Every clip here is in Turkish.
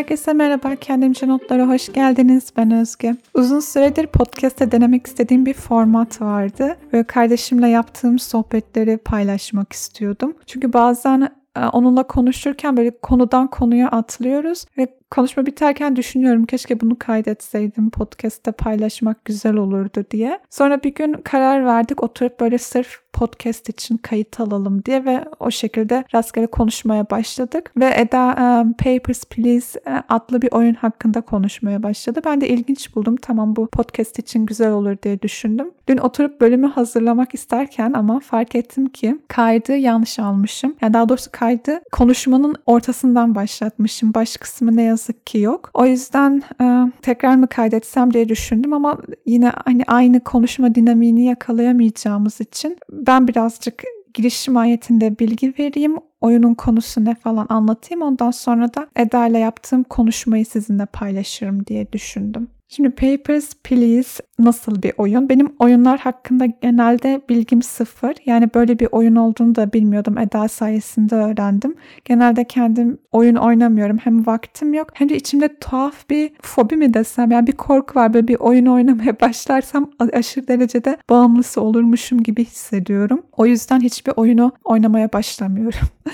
Herkese merhaba, Kendimce Notlara hoş geldiniz. Ben Özge. Uzun süredir podcast'te denemek istediğim bir format vardı. Böyle kardeşimle yaptığım sohbetleri paylaşmak istiyordum. Çünkü bazen e, onunla konuşurken böyle konudan konuya atlıyoruz ve konuşma biterken düşünüyorum keşke bunu kaydetseydim podcast'te paylaşmak güzel olurdu diye. Sonra bir gün karar verdik oturup böyle sırf podcast için kayıt alalım diye ve o şekilde rastgele konuşmaya başladık. Ve Eda um, Papers, Please e, adlı bir oyun hakkında konuşmaya başladı. Ben de ilginç buldum. Tamam bu podcast için güzel olur diye düşündüm. Dün oturup bölümü hazırlamak isterken ama fark ettim ki kaydı yanlış almışım. Yani daha doğrusu kaydı konuşmanın ortasından başlatmışım. Baş kısmı ne yazık ki yok. O yüzden e, tekrar mı kaydetsem diye düşündüm ama yine hani aynı konuşma dinamiğini yakalayamayacağımız için ben birazcık girişim ayetinde bilgi vereyim. Oyunun konusu ne falan anlatayım. Ondan sonra da Eda ile yaptığım konuşmayı sizinle paylaşırım diye düşündüm. Şimdi Papers, Please nasıl bir oyun? Benim oyunlar hakkında genelde bilgim sıfır. Yani böyle bir oyun olduğunu da bilmiyordum. Eda sayesinde öğrendim. Genelde kendim oyun oynamıyorum. Hem vaktim yok hem de içimde tuhaf bir fobi mi desem yani bir korku var. Böyle bir oyun oynamaya başlarsam aşırı derecede bağımlısı olurmuşum gibi hissediyorum. O yüzden hiçbir oyunu oynamaya başlamıyorum.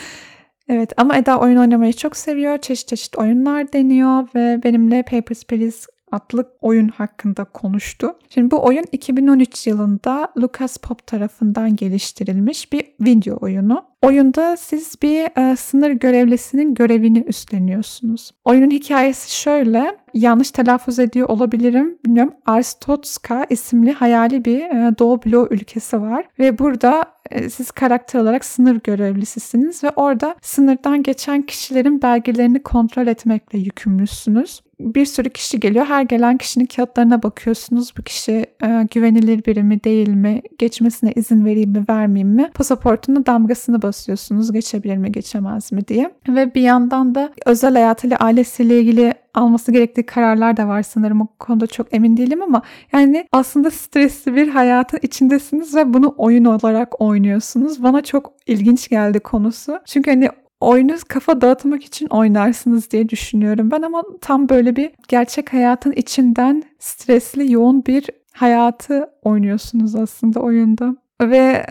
Evet ama Eda oyun oynamayı çok seviyor. Çeşit çeşit oyunlar deniyor ve benimle Papers, Please adlı oyun hakkında konuştu. Şimdi bu oyun 2013 yılında Lucas Pop tarafından geliştirilmiş bir video oyunu. Oyunda siz bir e, sınır görevlisinin görevini üstleniyorsunuz. Oyunun hikayesi şöyle, yanlış telaffuz ediyor olabilirim bilmiyorum. Arstotska isimli hayali bir e, Doğu Bloğu ülkesi var ve burada e, siz karakter olarak sınır görevlisisiniz ve orada sınırdan geçen kişilerin belgelerini kontrol etmekle yükümlüsünüz bir sürü kişi geliyor. Her gelen kişinin kağıtlarına bakıyorsunuz. Bu kişi e, güvenilir biri mi değil mi? Geçmesine izin vereyim mi vermeyeyim mi? Pasaportunun damgasını basıyorsunuz. Geçebilir mi geçemez mi diye. Ve bir yandan da özel hayatıyla ailesiyle ilgili alması gerektiği kararlar da var sanırım. O konuda çok emin değilim ama yani aslında stresli bir hayatın içindesiniz ve bunu oyun olarak oynuyorsunuz. Bana çok ilginç geldi konusu. Çünkü hani oyunu kafa dağıtmak için oynarsınız diye düşünüyorum ben ama tam böyle bir gerçek hayatın içinden stresli yoğun bir hayatı oynuyorsunuz aslında oyunda. Ve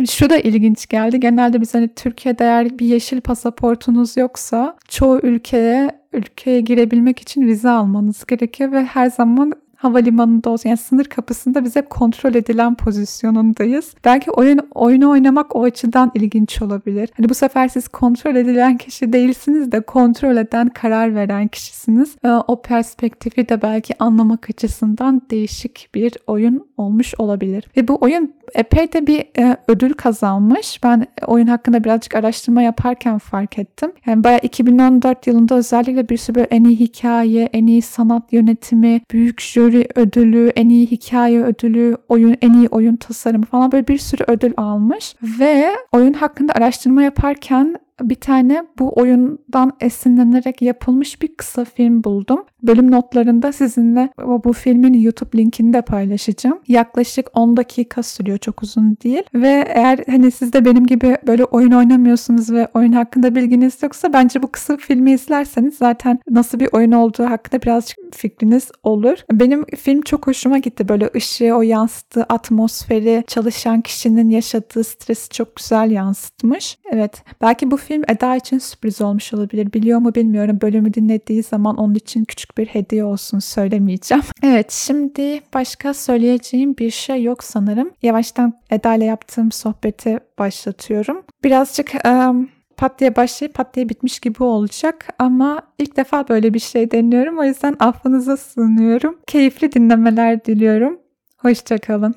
e, şu da ilginç geldi. Genelde biz hani Türkiye'de eğer bir yeşil pasaportunuz yoksa çoğu ülkeye ülkeye girebilmek için vize almanız gerekiyor ve her zaman havalimanında olsun yani sınır kapısında bize kontrol edilen pozisyonundayız. Belki oyun oyunu oynamak o açıdan ilginç olabilir. Hani bu sefer siz kontrol edilen kişi değilsiniz de kontrol eden, karar veren kişisiniz. Ee, o perspektifi de belki anlamak açısından değişik bir oyun olmuş olabilir. Ve bu oyun epey de bir e, ödül kazanmış. Ben oyun hakkında birazcık araştırma yaparken fark ettim. Yani bayağı 2014 yılında özellikle bir sürü en iyi hikaye, en iyi sanat yönetimi, büyük jüri ödülü, en iyi hikaye ödülü, oyun en iyi oyun tasarımı falan böyle bir sürü ödül almış. Ve oyun hakkında araştırma yaparken bir tane bu oyundan esinlenerek yapılmış bir kısa film buldum. Bölüm notlarında sizinle bu filmin YouTube linkini de paylaşacağım. Yaklaşık 10 dakika sürüyor çok uzun değil. Ve eğer hani siz de benim gibi böyle oyun oynamıyorsunuz ve oyun hakkında bilginiz yoksa bence bu kısa filmi izlerseniz zaten nasıl bir oyun olduğu hakkında birazcık fikriniz olur. Benim film çok hoşuma gitti. Böyle ışığı, o yansıttığı atmosferi, çalışan kişinin yaşadığı stresi çok güzel yansıtmış. Evet belki bu film Eda için sürpriz olmuş olabilir. Biliyor mu bilmiyorum. Bölümü dinlediği zaman onun için küçük bir hediye olsun söylemeyeceğim. Evet şimdi başka söyleyeceğim bir şey yok sanırım. Yavaştan Eda ile yaptığım sohbeti başlatıyorum. Birazcık um, pat diye başlayıp pat diye bitmiş gibi olacak ama ilk defa böyle bir şey deniyorum. O yüzden affınıza sığınıyorum. Keyifli dinlemeler diliyorum. Hoşçakalın.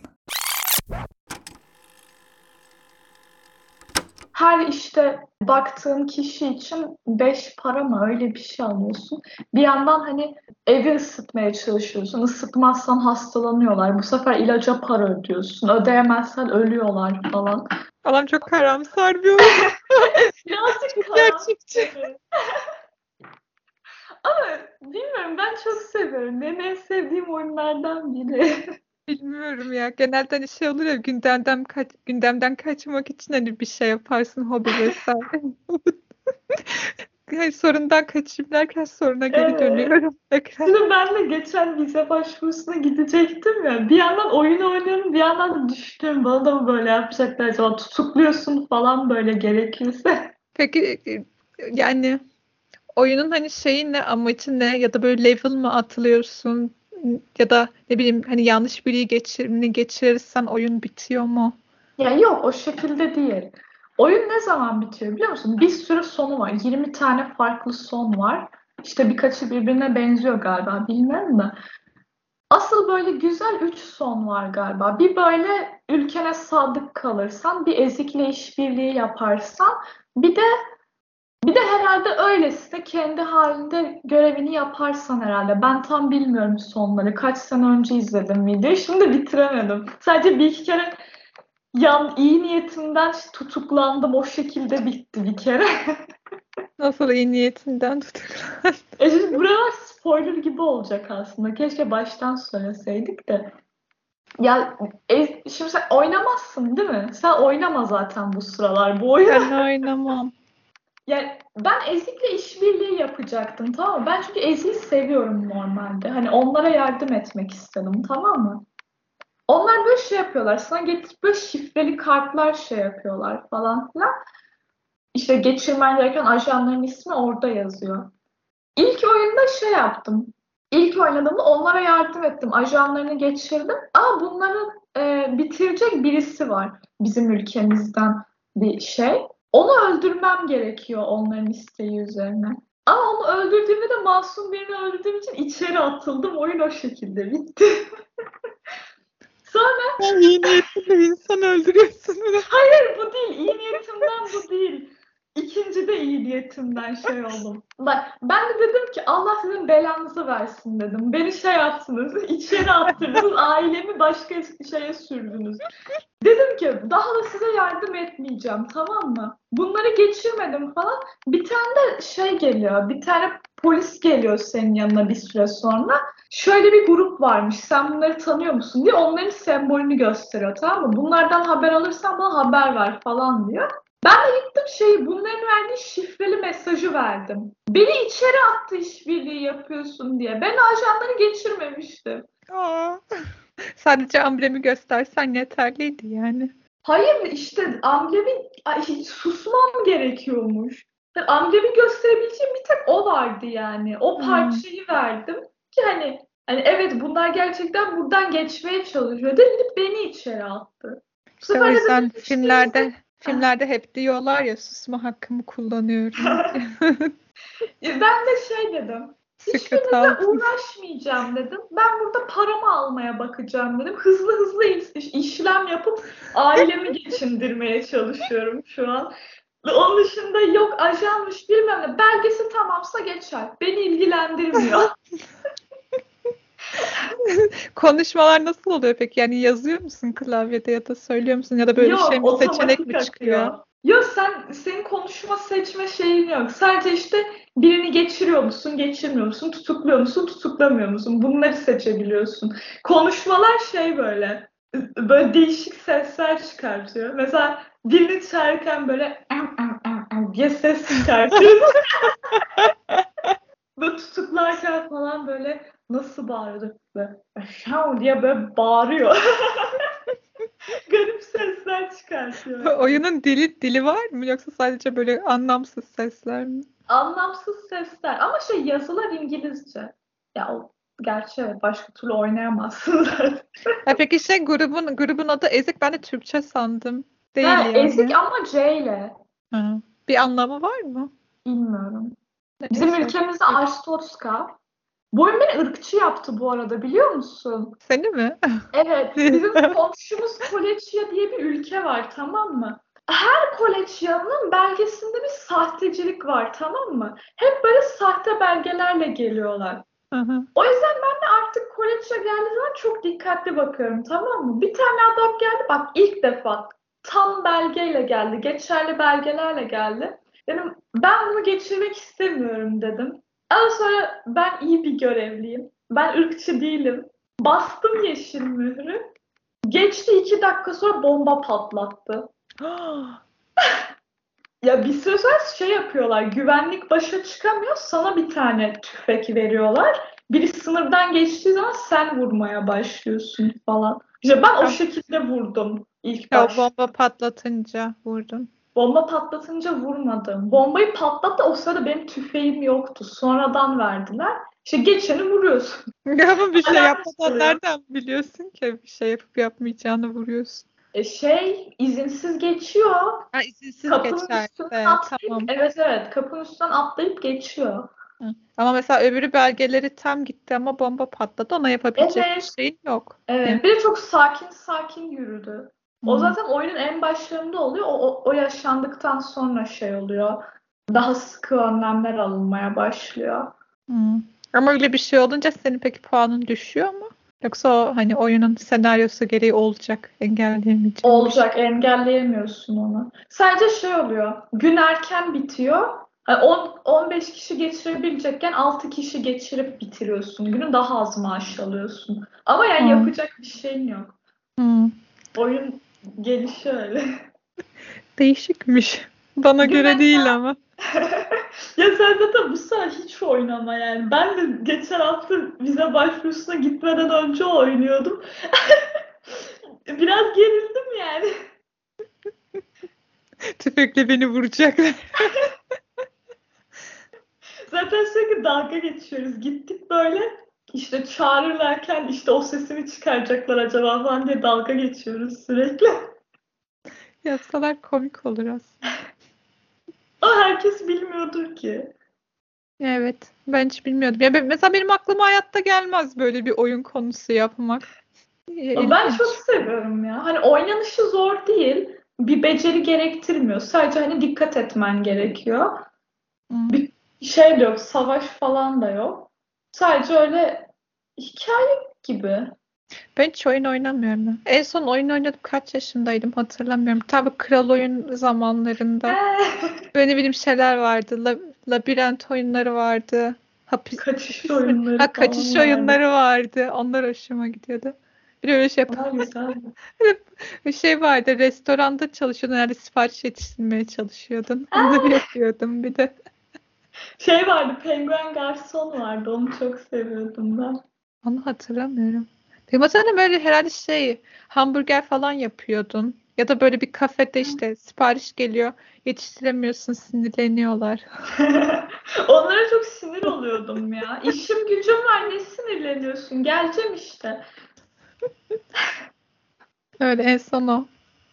Her işte baktığın kişi için beş para mı öyle bir şey alıyorsun. Bir yandan hani evi ısıtmaya çalışıyorsun. Isıtmazsan hastalanıyorlar. Bu sefer ilaca para ödüyorsun. Ödeyemezsen ölüyorlar falan. Falan çok karamsar bir oyun. Birazcık gerçekçi. Ama bilmiyorum ben çok seviyorum. Benim en sevdiğim oyunlardan biri. Bilmiyorum ya. Genelde hani şey olur ya gündemden kaç gündemden kaçmak için hani bir şey yaparsın hobi vesaire. Hayır, sorundan kaçayım derken soruna geri Evet. dönüyorum tekrar. Şimdi ben de geçen vize başvurusuna gidecektim ya. Bir yandan oyun oynuyorum, bir yandan da düşünüyorum bana da mı böyle yapacaklar acaba tutukluyorsun falan böyle gerekirse. Peki e, yani oyunun hani şeyi ne amacı ne ya da böyle level mı atlıyorsun ya da ne bileyim hani yanlış biri geçirini geçirirsen oyun bitiyor mu? Ya yok o şekilde değil. Oyun ne zaman bitiyor biliyor musun? Bir sürü sonu var. 20 tane farklı son var. İşte birkaçı birbirine benziyor galiba bilmiyorum da. Asıl böyle güzel 3 son var galiba. Bir böyle ülkene sadık kalırsan, bir ezikle işbirliği yaparsan, bir de bir de herhalde öylesine kendi halinde görevini yaparsan herhalde. Ben tam bilmiyorum sonları. Kaç sene önce izledim videoyu. Şimdi bitiremedim. Sadece bir iki kere yan iyi niyetimden tutuklandım. O şekilde bitti bir kere. Nasıl iyi niyetinden tutuklan? E şimdi buralar spoiler gibi olacak aslında. Keşke baştan söyleseydik de. Ya e, şimdi sen oynamazsın değil mi? Sen oynama zaten bu sıralar bu oyunu. Ben oynamam. Yani ben Ezik'le işbirliği yapacaktım tamam mı? Ben çünkü Ezik'i seviyorum normalde. Hani onlara yardım etmek istedim tamam mı? Onlar böyle şey yapıyorlar. Sana getirip böyle şifreli kartlar şey yapıyorlar falan filan. İşte geçirmen gereken ajanların ismi orada yazıyor. İlk oyunda şey yaptım. İlk oynadığımda onlara yardım ettim. Ajanlarını geçirdim. Ama bunları e, bitirecek birisi var. Bizim ülkemizden bir şey. Onu öldürmem gerekiyor onların isteği üzerine. Ama onu öldürdüğümde de masum birini öldürdüğüm için içeri atıldım. Oyun o şekilde bitti. Sonra iyi niyetle insan öldürüyorsun. hayır bu değil. İyi niyetimden bu değil. İkinci de iyi niyetimden şey oldum. Bak ben de dedim ki Allah sizin belanızı versin dedim. Beni şey yaptınız, içeri attırdınız, ailemi başka şeye sürdünüz. Dedim ki daha da size yardım etmeyeceğim tamam mı? Bunları geçirmedim falan. Bir tane de şey geliyor, bir tane polis geliyor senin yanına bir süre sonra. Şöyle bir grup varmış, sen bunları tanıyor musun diye onların sembolünü gösteriyor tamam mı? Bunlardan haber alırsan bana haber ver falan diyor. Ben de gittim şey bunların verdiği şifreli mesajı verdim. Beni içeri attı işbirliği yapıyorsun diye. Ben ajanları geçirmemiştim. Aa. Sadece amblemi göstersen yeterliydi yani. Hayır işte amblemi susmam gerekiyormuş. Yani amblemi gösterebileceğim bir tek o vardı yani. O Hmm. parçayı verdim ki hani hani evet bunlar gerçekten buradan geçmeye çalışıyor. Delirip beni içeri attı. İşte o yüzden filmlerde filmlerde hep diyorlar ya susma hakkımı kullanıyorum. ben de şey dedim. Hiçbirinizle uğraşmayacağım dedim. Ben burada paramı almaya bakacağım dedim. Hızlı hızlı iş- işlem yapıp ailemi geçindirmeye çalışıyorum şu an. Onun dışında yok ajanmış bilmem ne. Belgesi tamamsa geçer. Beni ilgilendirmiyor. Konuşmalar nasıl oluyor peki? Yani yazıyor musun klavyede ya da söylüyor musun ya da böyle yok şey mi seçenek mi çıkıyor? akıyor. Yok sen senin konuşma seçme şeyin yok. Sadece işte birini geçiriyor musun, geçirmiyor musun, tutukluyor musun, tutuklamıyor musun? Bunları seçebiliyorsun. Konuşmalar şey böyle böyle değişik sesler çıkartıyor. Mesela birini çağırırken böyle "Am, am, am, am" diye ses çıkartıyor. böyle tutuklarken falan böyle nasıl bağırdı? Böyle "Şav" diye böyle bağırıyor. Garip sesler çıkartıyor. Oyunun dili dili var mı yoksa sadece böyle anlamsız sesler mi? Anlamsız sesler ama şey yazılar İngilizce. Ya o gerçi başka türlü oynayamazsın zaten. Ha, peki şey grubun grubun adı Ezik ben de Türkçe sandım. Değil Ha, yani. ezik ama C ile. Bir anlamı var mı? Bilmiyorum. Bizim ülkemizde Arstotzka. Bu oyun beni ırkçı yaptı bu arada biliyor musun? Seni mi? Evet, bizim komşumuz Koleçya diye bir ülke var tamam mı? Her Koleçya'nın belgesinde bir sahtecilik var tamam mı? Hep böyle sahte belgelerle geliyorlar. Hı hı. O yüzden ben de artık Koleçya geldiği zaman çok dikkatli bakıyorum tamam mı? Bir tane adam geldi bak ilk defa tam belgeyle geldi, geçerli belgelerle geldi. Dedim ben bunu geçirmek istemiyorum dedim. Ondan sonra ben iyi bir görevliyim. Ben ırkçı değilim. Bastım yeşil mührü. Geçti iki dakika sonra bomba patlattı. Ya bir süre sonra şey yapıyorlar. Güvenlik başa çıkamıyor. Sana bir tane tüfek veriyorlar. Biri sınırdan geçtiği zaman sen vurmaya başlıyorsun falan. İşte ben o şekilde vurdum ilk Ya baş. bomba patlatınca vurdun. Bomba patlatınca vurmadım. Bombayı patlattı o sırada benim tüfeğim yoktu. Sonradan verdiler. İşte geçeni vuruyorsun. Ya ama bir şey yapmadan yok. nereden biliyorsun ki bir şey yapıp yapmayacağını vuruyorsun. E şey izinsiz geçiyor. Ha izinsiz Kapının geçerse üstünden atlayıp tamam. evet evet kapının üstünden atlayıp geçiyor. Hı. Ama mesela öbürü belgeleri tam gitti ama bomba patladı. Ona yapabilecek bir Evet. şeyin yok. Evet. Evet. Bir de çok sakin sakin yürüdü. O zaten oyunun en başlarında oluyor. O, o, o yaşandıktan sonra şey oluyor. Daha sıkı önlemler alınmaya başlıyor. Hı. Ama öyle bir şey olunca senin peki puanın düşüyor mu? Yoksa o hani oyunun senaryosu gereği olacak şey. Olacak, engelleyemiyorsun onu. Sadece şey oluyor. Gün erken bitiyor. Yani 10 15 kişi geçirebilecekken 6 kişi geçirip bitiriyorsun. Günü daha az maaş alıyorsun. Ama yani Hı. yapacak bir şeyin yok. Hı. Oyun gelişi öyle. Değişikmiş. Bana Gün göre değil ama. Ya sen zaten bu sefer hiç oynama yani. Ben de geçen hafta vize başvurusuna gitmeden önce oynuyordum. Biraz gerildim yani. Tüfekle beni vuracaklar. Zaten sürekli dalga geçiyoruz. Gittik böyle işte çağırırlarken işte o sesini çıkaracaklar acaba falan diye dalga geçiyoruz sürekli. Yapsalar komik olur aslında. Ama herkes bilmiyordur ki. Evet. Ben hiç bilmiyordum. Ya ben- mesela benim aklıma hayatta gelmez böyle bir oyun konusu yapmak. Ya ben İlginç. çok seviyorum ya. Hani oynanışı zor değil. Bir beceri gerektirmiyor. Sadece hani dikkat etmen gerekiyor. Hı. Şey de yok, savaş falan da yok. Sadece öyle hikaye gibi. Ben hiç oyun oynamıyorum. ya. En son oyun oynadım kaç yaşındaydım hatırlamıyorum. Tabii kral oyun zamanlarında. Böyle ne bileyim şeyler vardı. La- labirent oyunları vardı. Hapis, Kaçış oyunları ha, kaçış falan vardı. oyunları vardı. Onlar hoşuma gidiyordu. Bir öyle şey güzel. bir şey vardı. Restoranda çalışıyordun. Yani sipariş yetiştirmeye çalışıyordun. Onu yapıyordum bir de. Şey vardı, penguen garson vardı. Onu çok seviyordum ben. Onu hatırlamıyorum. Benim hatırladığım böyle herhalde şey hamburger falan yapıyordun. Ya da böyle bir kafede işte sipariş geliyor. Yetiştiremiyorsun sinirleniyorlar. Onlara çok sinir oluyordum ya. İşim gücüm var, ne sinirleniyorsun? Geleceğim işte. Öyle en son o.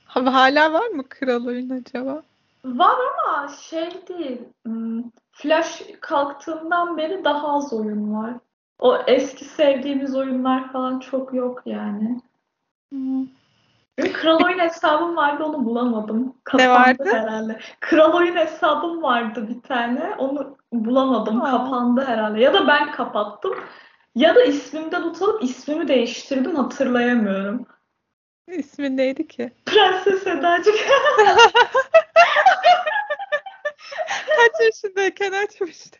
Ha- Hala var mı kral oyun acaba? Var ama şey değil. Flash kalktığından beri daha az oyun var. O eski sevdiğimiz oyunlar falan çok yok yani. Hmm. Kral Oyun hesabım vardı onu bulamadım. Kapandı vardı? herhalde. Kral Oyun hesabım vardı bir tane. Onu bulamadım. Aa. Kapandı herhalde. Ya da ben kapattım. Ya da ismimden utanıp ismimi değiştirdim hatırlayamıyorum. İsmi neydi ki? Prenses Edacık. Kaç yaşındayken açmıştı.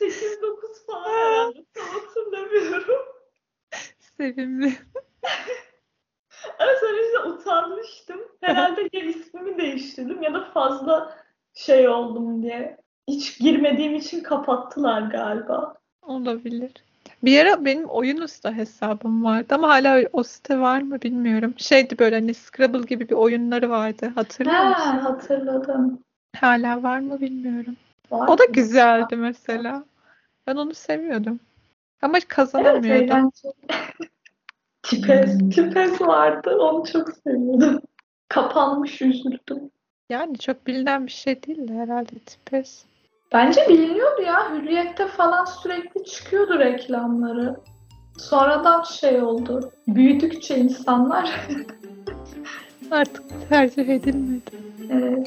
8-9 falan herhalde. Tam hatırlamıyorum. Sevimli. Ama sonra işte utanmıştım. Herhalde ya ismimi değiştirdim ya da fazla şey oldum diye. Hiç girmediğim için kapattılar galiba. Olabilir. Bir ara benim oyun usta hesabım vardı ama hala o site var mı bilmiyorum. Şeydi böyle hani Scrabble gibi bir oyunları vardı. Hatırlıyor Ha, musun? hatırladım. Hala var mı bilmiyorum. Var O da mı? güzeldi mesela. Ben onu seviyordum. Ama Evet, kazanamıyordum. eğlenceli. Tipes, Tipes vardı. Onu çok seviyordum. Kapanmış, üzüldüm. Yani çok bilinen bir şey değil de herhalde tipes. Bence biliniyordu ya. Hürriyet'te falan sürekli çıkıyordu reklamları. Sonradan şey oldu. Büyüdükçe insanlar Artık tercih edilmedi. e,